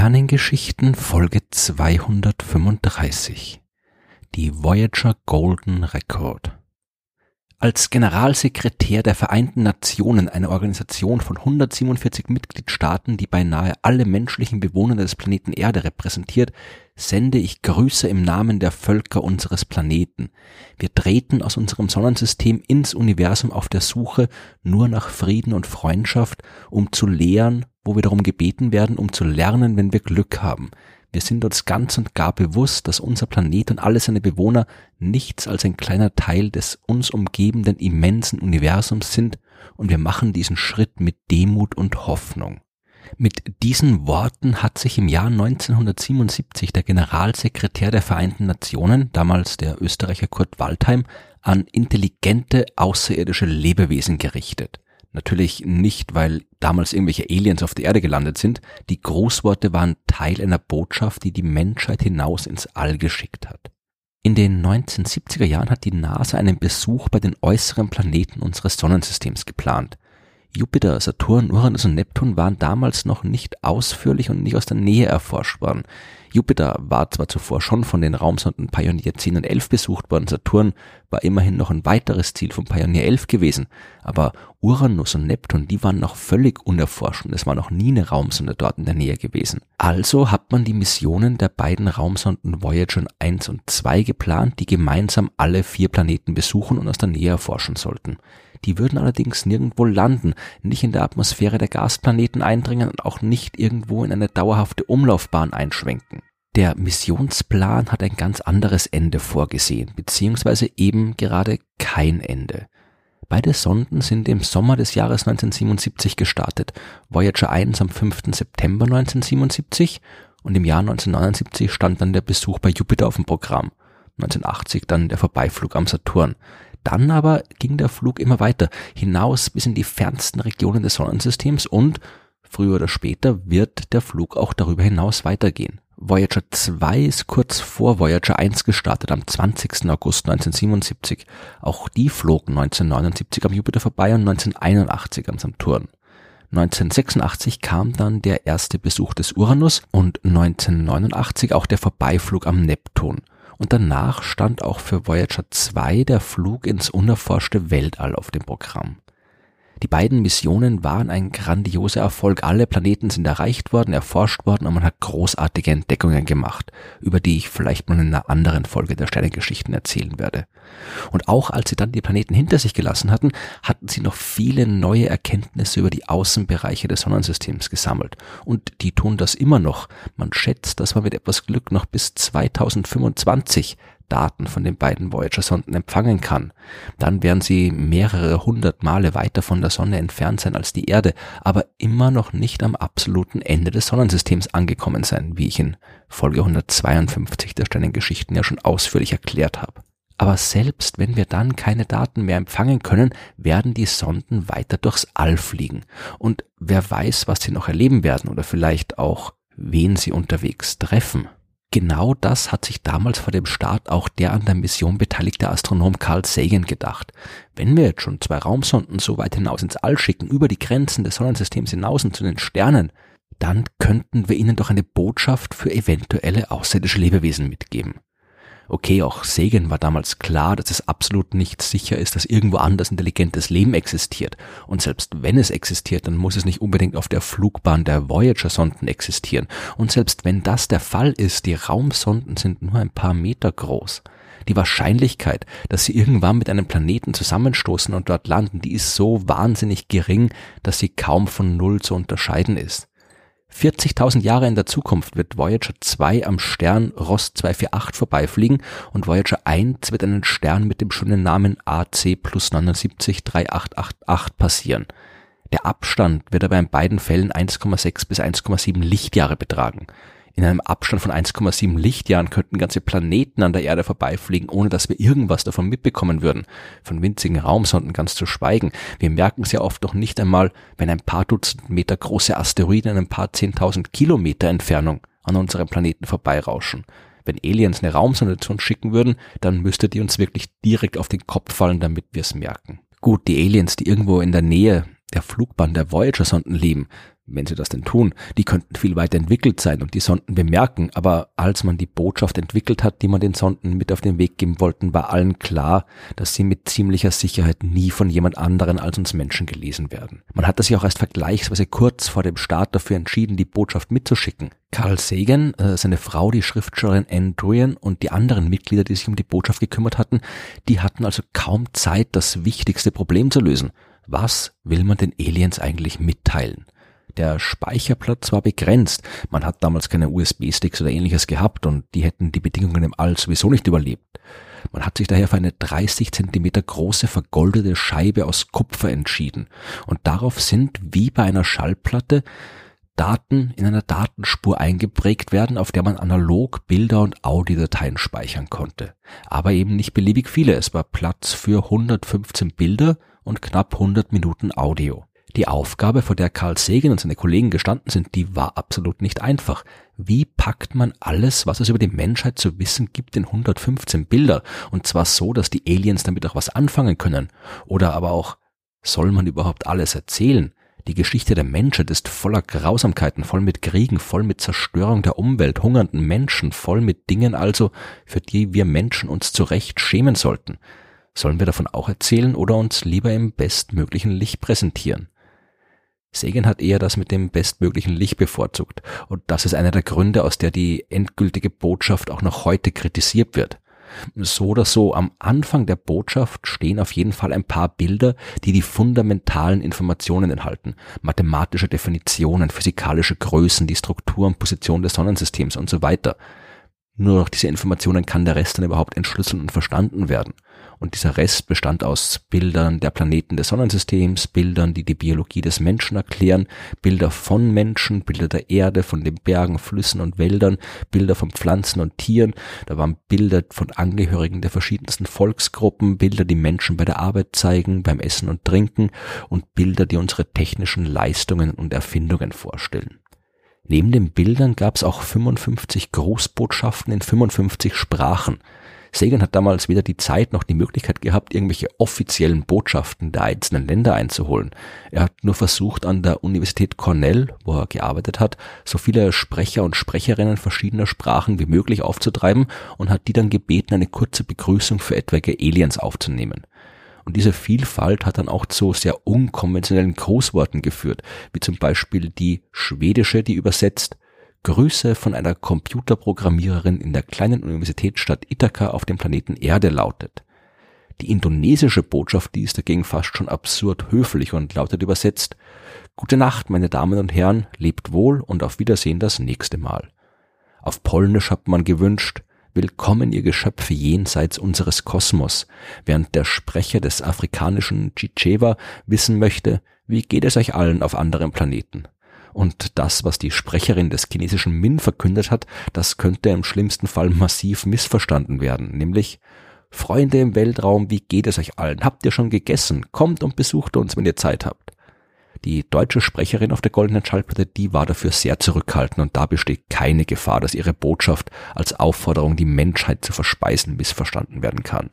Sternengeschichten Folge 235 Die Voyager Golden Record als Generalsekretär der Vereinten Nationen, einer Organisation von 147 Mitgliedstaaten, die beinahe alle menschlichen Bewohner des Planeten Erde repräsentiert, sende ich Grüße im Namen der Völker unseres Planeten. Wir treten aus unserem Sonnensystem ins Universum auf der Suche nur nach Frieden und Freundschaft, um zu lehren, wo wir darum gebeten werden, um zu lernen, wenn wir Glück haben. Wir sind uns ganz und gar bewusst, dass unser Planet und alle seine Bewohner nichts als ein kleiner Teil des uns umgebenden immensen Universums sind und wir machen diesen Schritt mit Demut und Hoffnung. Mit diesen Worten hat sich im Jahr 1977 der Generalsekretär der Vereinten Nationen, damals der Österreicher Kurt Waldheim, an intelligente außerirdische Lebewesen gerichtet. Natürlich nicht, weil damals irgendwelche Aliens auf der Erde gelandet sind. Die Großworte waren Teil einer Botschaft, die die Menschheit hinaus ins All geschickt hat. In den 1970er Jahren hat die NASA einen Besuch bei den äußeren Planeten unseres Sonnensystems geplant. Jupiter, Saturn, Uranus und Neptun waren damals noch nicht ausführlich und nicht aus der Nähe erforscht worden. Jupiter war zwar zuvor schon von den Raumsonden Pioneer 10 und 11 besucht worden, Saturn war immerhin noch ein weiteres Ziel von Pioneer 11 gewesen, aber Uranus und Neptun, die waren noch völlig unerforscht und es war noch nie eine Raumsonde dort in der Nähe gewesen. Also hat man die Missionen der beiden Raumsonden Voyager 1 und 2 geplant, die gemeinsam alle vier Planeten besuchen und aus der Nähe erforschen sollten. Die würden allerdings nirgendwo landen, nicht in der Atmosphäre der Gasplaneten eindringen und auch nicht irgendwo in eine dauerhafte Umlaufbahn einschwenken. Der Missionsplan hat ein ganz anderes Ende vorgesehen, beziehungsweise eben gerade kein Ende. Beide Sonden sind im Sommer des Jahres 1977 gestartet. Voyager 1 am 5. September 1977 und im Jahr 1979 stand dann der Besuch bei Jupiter auf dem Programm. 1980 dann der Vorbeiflug am Saturn. Dann aber ging der Flug immer weiter, hinaus bis in die fernsten Regionen des Sonnensystems und früher oder später wird der Flug auch darüber hinaus weitergehen. Voyager 2 ist kurz vor Voyager 1 gestartet, am 20. August 1977. Auch die flog 1979 am Jupiter vorbei und 1981 am Saturn. 1986 kam dann der erste Besuch des Uranus und 1989 auch der Vorbeiflug am Neptun und danach stand auch für Voyager 2 der Flug ins unerforschte Weltall auf dem Programm. Die beiden Missionen waren ein grandioser Erfolg. Alle Planeten sind erreicht worden, erforscht worden und man hat großartige Entdeckungen gemacht, über die ich vielleicht mal in einer anderen Folge der Sternengeschichten erzählen werde. Und auch als sie dann die Planeten hinter sich gelassen hatten, hatten sie noch viele neue Erkenntnisse über die Außenbereiche des Sonnensystems gesammelt. Und die tun das immer noch. Man schätzt, dass man mit etwas Glück noch bis 2025 Daten von den beiden Voyager-Sonden empfangen kann, dann werden sie mehrere hundert Male weiter von der Sonne entfernt sein als die Erde, aber immer noch nicht am absoluten Ende des Sonnensystems angekommen sein, wie ich in Folge 152 der Sternengeschichten ja schon ausführlich erklärt habe. Aber selbst wenn wir dann keine Daten mehr empfangen können, werden die Sonden weiter durchs All fliegen. Und wer weiß, was sie noch erleben werden oder vielleicht auch, wen sie unterwegs treffen. Genau das hat sich damals vor dem Start auch der an der Mission beteiligte Astronom Carl Sagan gedacht. Wenn wir jetzt schon zwei Raumsonden so weit hinaus ins All schicken, über die Grenzen des Sonnensystems hinaus und zu den Sternen, dann könnten wir ihnen doch eine Botschaft für eventuelle außerirdische Lebewesen mitgeben. Okay, auch Sagan war damals klar, dass es absolut nicht sicher ist, dass irgendwo anders intelligentes Leben existiert. Und selbst wenn es existiert, dann muss es nicht unbedingt auf der Flugbahn der Voyager-Sonden existieren. Und selbst wenn das der Fall ist, die Raumsonden sind nur ein paar Meter groß. Die Wahrscheinlichkeit, dass sie irgendwann mit einem Planeten zusammenstoßen und dort landen, die ist so wahnsinnig gering, dass sie kaum von Null zu unterscheiden ist. 40.000 Jahre in der Zukunft wird Voyager 2 am Stern Ross 248 vorbeifliegen und Voyager 1 wird einen Stern mit dem schönen Namen AC plus 79 3888 passieren. Der Abstand wird aber in beiden Fällen 1,6 bis 1,7 Lichtjahre betragen. In einem Abstand von 1,7 Lichtjahren könnten ganze Planeten an der Erde vorbeifliegen, ohne dass wir irgendwas davon mitbekommen würden. Von winzigen Raumsonden ganz zu schweigen. Wir merken es ja oft noch nicht einmal, wenn ein paar Dutzend Meter große Asteroiden in ein paar zehntausend Kilometer Entfernung an unserem Planeten vorbeirauschen. Wenn Aliens eine Raumsonde zu uns schicken würden, dann müsste die uns wirklich direkt auf den Kopf fallen, damit wir es merken. Gut, die Aliens, die irgendwo in der Nähe der Flugbahn der Voyager-Sonden leben, wenn sie das denn tun, die könnten viel weiter entwickelt sein und die Sonden bemerken, aber als man die Botschaft entwickelt hat, die man den Sonden mit auf den Weg geben wollten, war allen klar, dass sie mit ziemlicher Sicherheit nie von jemand anderen als uns Menschen gelesen werden. Man hatte sich auch erst vergleichsweise kurz vor dem Start dafür entschieden, die Botschaft mitzuschicken. Carl Sagan, äh, seine Frau, die Schriftstellerin Anne Druyan und die anderen Mitglieder, die sich um die Botschaft gekümmert hatten, die hatten also kaum Zeit, das wichtigste Problem zu lösen. Was will man den Aliens eigentlich mitteilen? Der Speicherplatz war begrenzt. Man hat damals keine USB-Sticks oder ähnliches gehabt und die hätten die Bedingungen im All sowieso nicht überlebt. Man hat sich daher für eine 30 Zentimeter große vergoldete Scheibe aus Kupfer entschieden und darauf sind, wie bei einer Schallplatte, Daten in einer Datenspur eingeprägt werden, auf der man analog Bilder und Audiodateien speichern konnte. Aber eben nicht beliebig viele. Es war Platz für 115 Bilder und knapp 100 Minuten Audio. Die Aufgabe, vor der Carl Sagan und seine Kollegen gestanden sind, die war absolut nicht einfach. Wie packt man alles, was es über die Menschheit zu wissen gibt, in 115 Bilder? Und zwar so, dass die Aliens damit auch was anfangen können. Oder aber auch, soll man überhaupt alles erzählen? Die Geschichte der Menschheit ist voller Grausamkeiten, voll mit Kriegen, voll mit Zerstörung der Umwelt, hungernden Menschen, voll mit Dingen also, für die wir Menschen uns zu Recht schämen sollten. Sollen wir davon auch erzählen oder uns lieber im bestmöglichen Licht präsentieren? Sagan hat eher das mit dem bestmöglichen Licht bevorzugt und das ist einer der Gründe, aus der die endgültige Botschaft auch noch heute kritisiert wird. So oder so, am Anfang der Botschaft stehen auf jeden Fall ein paar Bilder, die die fundamentalen Informationen enthalten. Mathematische Definitionen, physikalische Größen, die Struktur und Position des Sonnensystems und so weiter. Nur durch diese Informationen kann der Rest dann überhaupt entschlüsselt und verstanden werden. Und dieser Rest bestand aus Bildern der Planeten des Sonnensystems, Bildern, die die Biologie des Menschen erklären, Bilder von Menschen, Bilder der Erde, von den Bergen, Flüssen und Wäldern, Bilder von Pflanzen und Tieren. Da waren Bilder von Angehörigen der verschiedensten Volksgruppen, Bilder, die Menschen bei der Arbeit zeigen, beim Essen und Trinken und Bilder, die unsere technischen Leistungen und Erfindungen vorstellen. Neben den Bildern gab es auch 55 Grußbotschaften in 55 Sprachen. Sagan hat damals weder die Zeit noch die Möglichkeit gehabt, irgendwelche offiziellen Botschaften der einzelnen Länder einzuholen. Er hat nur versucht, an der Universität Cornell, wo er gearbeitet hat, so viele Sprecher und Sprecherinnen verschiedener Sprachen wie möglich aufzutreiben und hat die dann gebeten, eine kurze Begrüßung für etwaige Aliens aufzunehmen. Und diese Vielfalt hat dann auch zu sehr unkonventionellen Großworten geführt, wie zum Beispiel die schwedische, die übersetzt Grüße von einer Computerprogrammiererin in der kleinen Universitätsstadt Ithaka auf dem Planeten Erde lautet. Die indonesische Botschaft, die ist dagegen fast schon absurd höflich und lautet übersetzt Gute Nacht, meine Damen und Herren, lebt wohl und auf Wiedersehen das nächste Mal. Auf Polnisch hat man gewünscht Willkommen, ihr Geschöpfe jenseits unseres Kosmos, während der Sprecher des afrikanischen Chichewa wissen möchte, wie geht es euch allen auf anderen Planeten? Und das, was die Sprecherin des chinesischen Min verkündet hat, das könnte im schlimmsten Fall massiv missverstanden werden, nämlich Freunde im Weltraum, wie geht es euch allen? Habt ihr schon gegessen? Kommt und besucht uns, wenn ihr Zeit habt. Die deutsche Sprecherin auf der goldenen Schallplatte, die war dafür sehr zurückhaltend und da besteht keine Gefahr, dass ihre Botschaft als Aufforderung, die Menschheit zu verspeisen, missverstanden werden kann.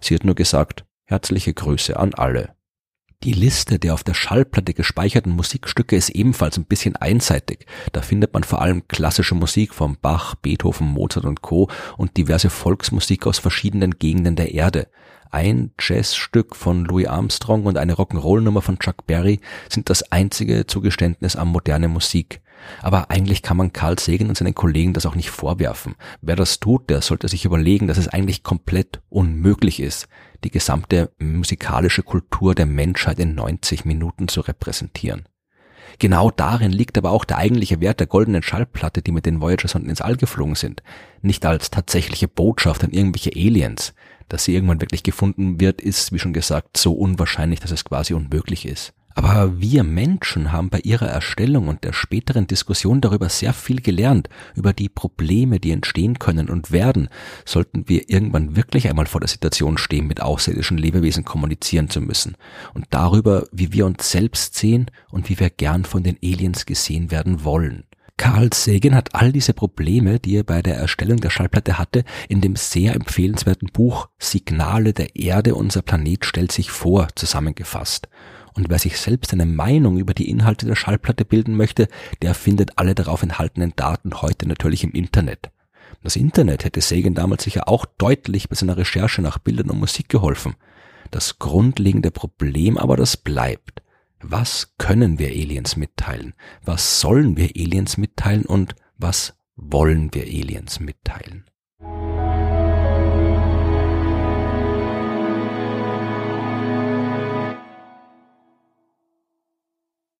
Sie hat nur gesagt, herzliche Grüße an alle. Die Liste der auf der Schallplatte gespeicherten Musikstücke ist ebenfalls ein bisschen einseitig. Da findet man vor allem klassische Musik von Bach, Beethoven, Mozart und Co. und diverse Volksmusik aus verschiedenen Gegenden der Erde. Ein Jazzstück von Louis Armstrong und eine Rock'n'Roll-Nummer von Chuck Berry sind das einzige Zugeständnis an moderne Musik. Aber eigentlich kann man Carl Sagan und seinen Kollegen das auch nicht vorwerfen. Wer das tut, der sollte sich überlegen, dass es eigentlich komplett unmöglich ist die gesamte musikalische Kultur der Menschheit in 90 Minuten zu repräsentieren. Genau darin liegt aber auch der eigentliche Wert der goldenen Schallplatte, die mit den Voyager-Sonden ins All geflogen sind. Nicht als tatsächliche Botschaft an irgendwelche Aliens. Dass sie irgendwann wirklich gefunden wird, ist, wie schon gesagt, so unwahrscheinlich, dass es quasi unmöglich ist. Aber wir Menschen haben bei ihrer Erstellung und der späteren Diskussion darüber sehr viel gelernt, über die Probleme, die entstehen können und werden, sollten wir irgendwann wirklich einmal vor der Situation stehen, mit außerirdischen Lebewesen kommunizieren zu müssen. Und darüber, wie wir uns selbst sehen und wie wir gern von den Aliens gesehen werden wollen. Carl Sagan hat all diese Probleme, die er bei der Erstellung der Schallplatte hatte, in dem sehr empfehlenswerten Buch Signale der Erde, unser Planet stellt sich vor, zusammengefasst. Und wer sich selbst eine Meinung über die Inhalte der Schallplatte bilden möchte, der findet alle darauf enthaltenen Daten heute natürlich im Internet. Das Internet hätte Sagan damals sicher auch deutlich bei seiner Recherche nach Bildern und Musik geholfen. Das grundlegende Problem aber, das bleibt. Was können wir Aliens mitteilen? Was sollen wir Aliens mitteilen und was wollen wir Aliens mitteilen?